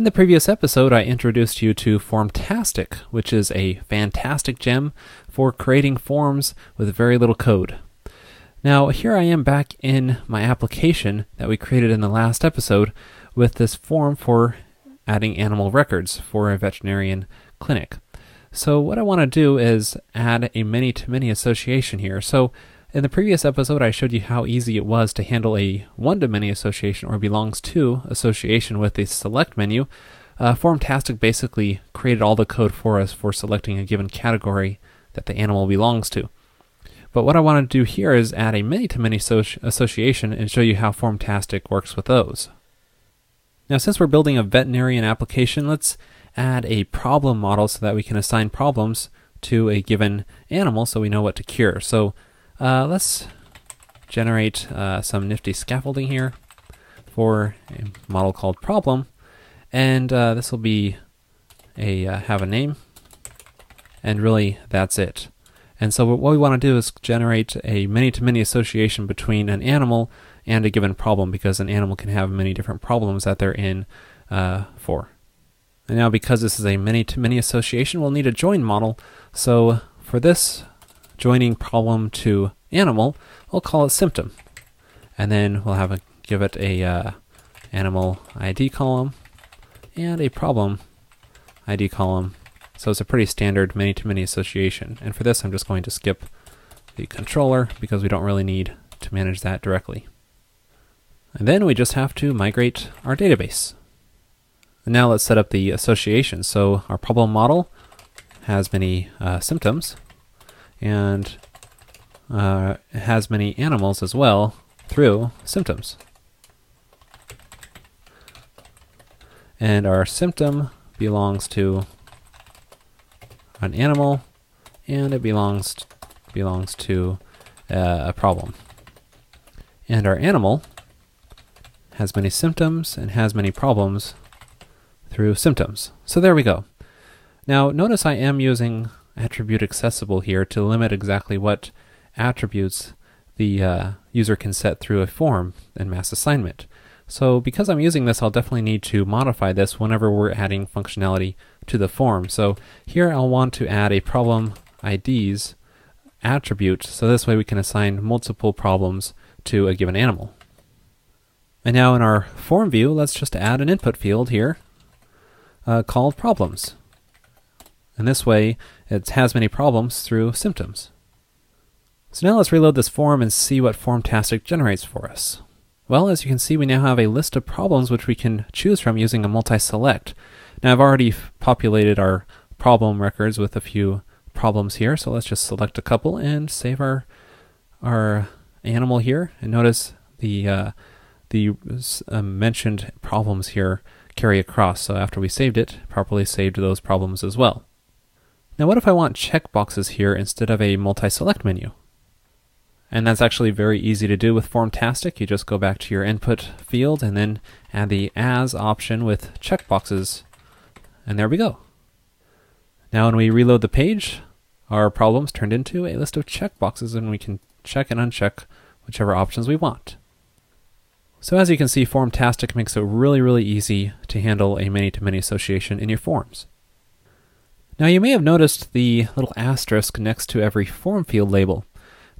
In the previous episode, I introduced you to Formtastic, which is a fantastic gem for creating forms with very little code. Now, here I am back in my application that we created in the last episode with this form for adding animal records for a veterinarian clinic. So, what I want to do is add a many to many association here. So, in the previous episode, I showed you how easy it was to handle a one to many association or belongs to association with the select menu. Uh, Formtastic basically created all the code for us for selecting a given category that the animal belongs to. But what I want to do here is add a many to many association and show you how Formtastic works with those. Now, since we're building a veterinarian application, let's add a problem model so that we can assign problems to a given animal so we know what to cure. So uh, let's generate uh, some nifty scaffolding here for a model called problem. And uh, this will be a uh, have a name. And really, that's it. And so what we want to do is generate a many-to-many association between an animal and a given problem because an animal can have many different problems that they're in uh, for. And now because this is a many-to-many association, we'll need a join model. So for this, joining problem to animal, we'll call it symptom. And then we'll have a give it a uh, animal ID column and a problem ID column. So it's a pretty standard many-to-many association. And for this, I'm just going to skip the controller because we don't really need to manage that directly. And then we just have to migrate our database. And now let's set up the association. So our problem model has many uh, symptoms and uh, has many animals as well through symptoms. And our symptom belongs to an animal, and it belongs to, belongs to uh, a problem. And our animal has many symptoms and has many problems through symptoms. So there we go. Now notice I am using attribute accessible here to limit exactly what attributes the uh, user can set through a form and mass assignment. So because I'm using this, I'll definitely need to modify this whenever we're adding functionality to the form. So here I'll want to add a problem IDs attribute, so this way we can assign multiple problems to a given animal. And now in our form view, let's just add an input field here uh, called problems. And this way, it has many problems through symptoms. So now let's reload this form and see what Formtastic generates for us. Well, as you can see, we now have a list of problems which we can choose from using a multi-select. Now I've already populated our problem records with a few problems here, so let's just select a couple and save our our animal here. And notice the uh, the uh, mentioned problems here carry across. So after we saved it, properly saved those problems as well. Now what if I want checkboxes here instead of a multi-select menu? And that's actually very easy to do with Formtastic. You just go back to your input field and then add the as option with checkboxes. And there we go. Now when we reload the page, our problems turned into a list of checkboxes and we can check and uncheck whichever options we want. So as you can see, Formtastic makes it really, really easy to handle a many-to-many association in your forms. Now you may have noticed the little asterisk next to every form field label.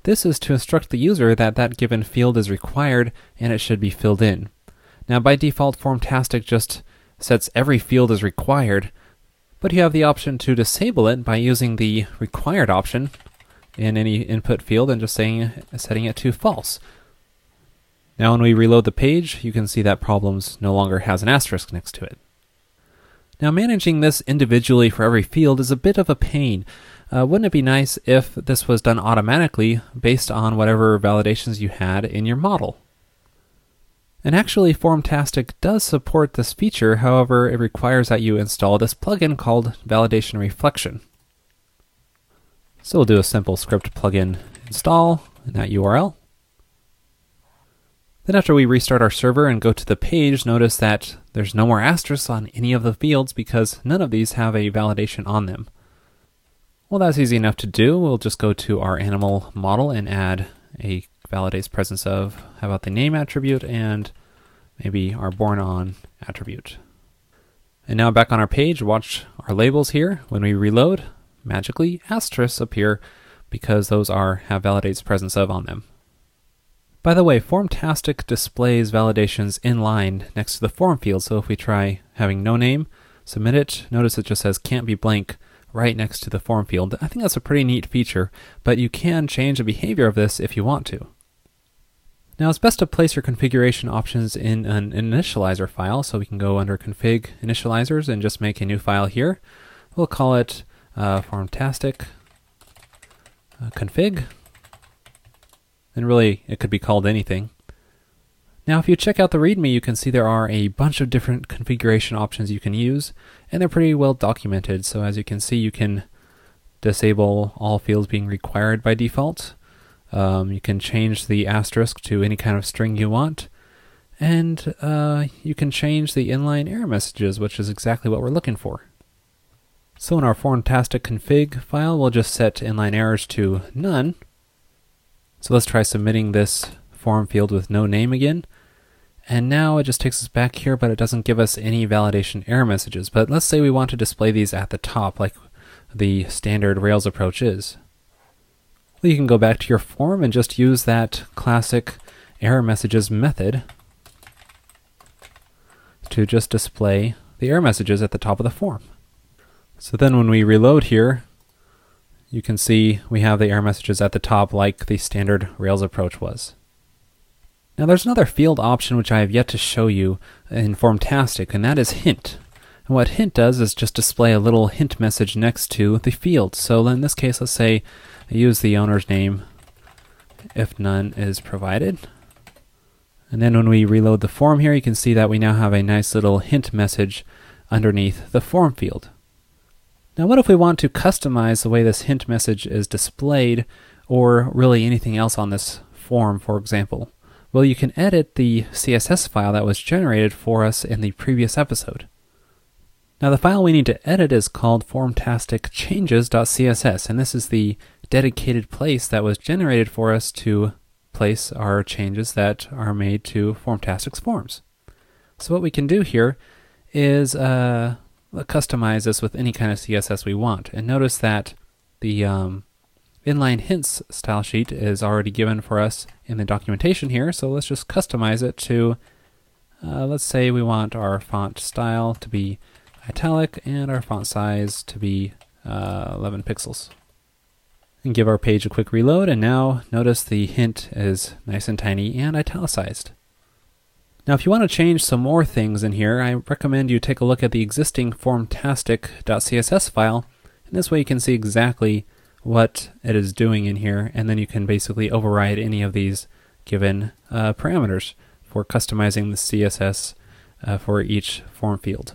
This is to instruct the user that that given field is required and it should be filled in. Now by default, Formtastic just sets every field as required, but you have the option to disable it by using the required option in any input field and just saying setting it to false. Now when we reload the page, you can see that problems no longer has an asterisk next to it. Now managing this individually for every field is a bit of a pain, uh, wouldn't it be nice if this was done automatically based on whatever validations you had in your model? And actually, Formtastic does support this feature, however, it requires that you install this plugin called Validation Reflection. So we'll do a simple script plugin install in that URL. Then after we restart our server and go to the page, notice that there's no more asterisks on any of the fields because none of these have a validation on them. Well, that's easy enough to do. We'll just go to our animal model and add a validates presence of, how about the name attribute and maybe our born on attribute. And now back on our page, watch our labels here. When we reload, magically asterisks appear because those are have validates presence of on them. By the way, Formtastic displays validations inline next to the form field, so if we try having no name, submit it, notice it just says can't be blank right next to the form field. I think that's a pretty neat feature, but you can change the behavior of this if you want to. Now it's best to place your configuration options in an initializer file, so we can go under config initializers and just make a new file here. We'll call it uh, formtastic uh, config, and really it could be called anything. Now if you check out the README you can see there are a bunch of different configuration options you can use and they're pretty well documented so as you can see you can disable all fields being required by default. Um, you can change the asterisk to any kind of string you want and uh, you can change the inline error messages which is exactly what we're looking for. So in our Formtastic config file we'll just set inline errors to none so let's try submitting this form field with no name again. And now it just takes us back here, but it doesn't give us any validation error messages. But let's say we want to display these at the top, like the standard Rails approach is. Well, you can go back to your form and just use that classic error messages method to just display the error messages at the top of the form. So then when we reload here, you can see we have the error messages at the top like the standard Rails approach was. Now there's another field option which I have yet to show you in Formtastic, and that is hint. And what hint does is just display a little hint message next to the field. So in this case, let's say I use the owner's name if none is provided. And then when we reload the form here, you can see that we now have a nice little hint message underneath the form field. Now what if we want to customize the way this hint message is displayed or really anything else on this form, for example? Well, you can edit the CSS file that was generated for us in the previous episode. Now the file we need to edit is called formtastic_changes.css, and this is the dedicated place that was generated for us to place our changes that are made to Formtastic's forms. So what we can do here is uh, customize this with any kind of CSS we want. And notice that the um, inline hints style sheet is already given for us in the documentation here. So let's just customize it to, uh, let's say we want our font style to be italic and our font size to be uh, 11 pixels. And give our page a quick reload and now notice the hint is nice and tiny and italicized. Now if you want to change some more things in here, I recommend you take a look at the existing formtastic.css file, and this way you can see exactly what it is doing in here, and then you can basically override any of these given uh, parameters for customizing the CSS uh, for each form field.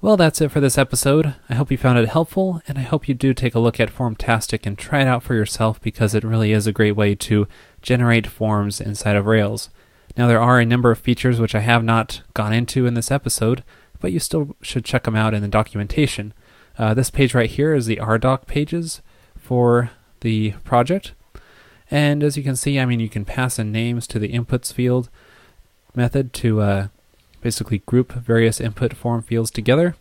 Well, that's it for this episode. I hope you found it helpful, and I hope you do take a look at Formtastic and try it out for yourself because it really is a great way to generate forms inside of Rails. Now, there are a number of features which I have not gone into in this episode, but you still should check them out in the documentation. Uh, this page right here is the RDoc pages for the project. And as you can see, I mean, you can pass in names to the inputs field method to uh, basically group various input form fields together.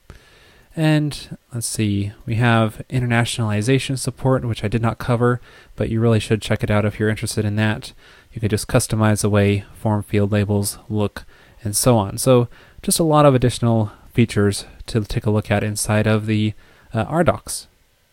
And let's see, we have internationalization support, which I did not cover, but you really should check it out if you're interested in that. You can just customize the way form field labels look and so on. So just a lot of additional features to take a look at inside of the uh, RDocs.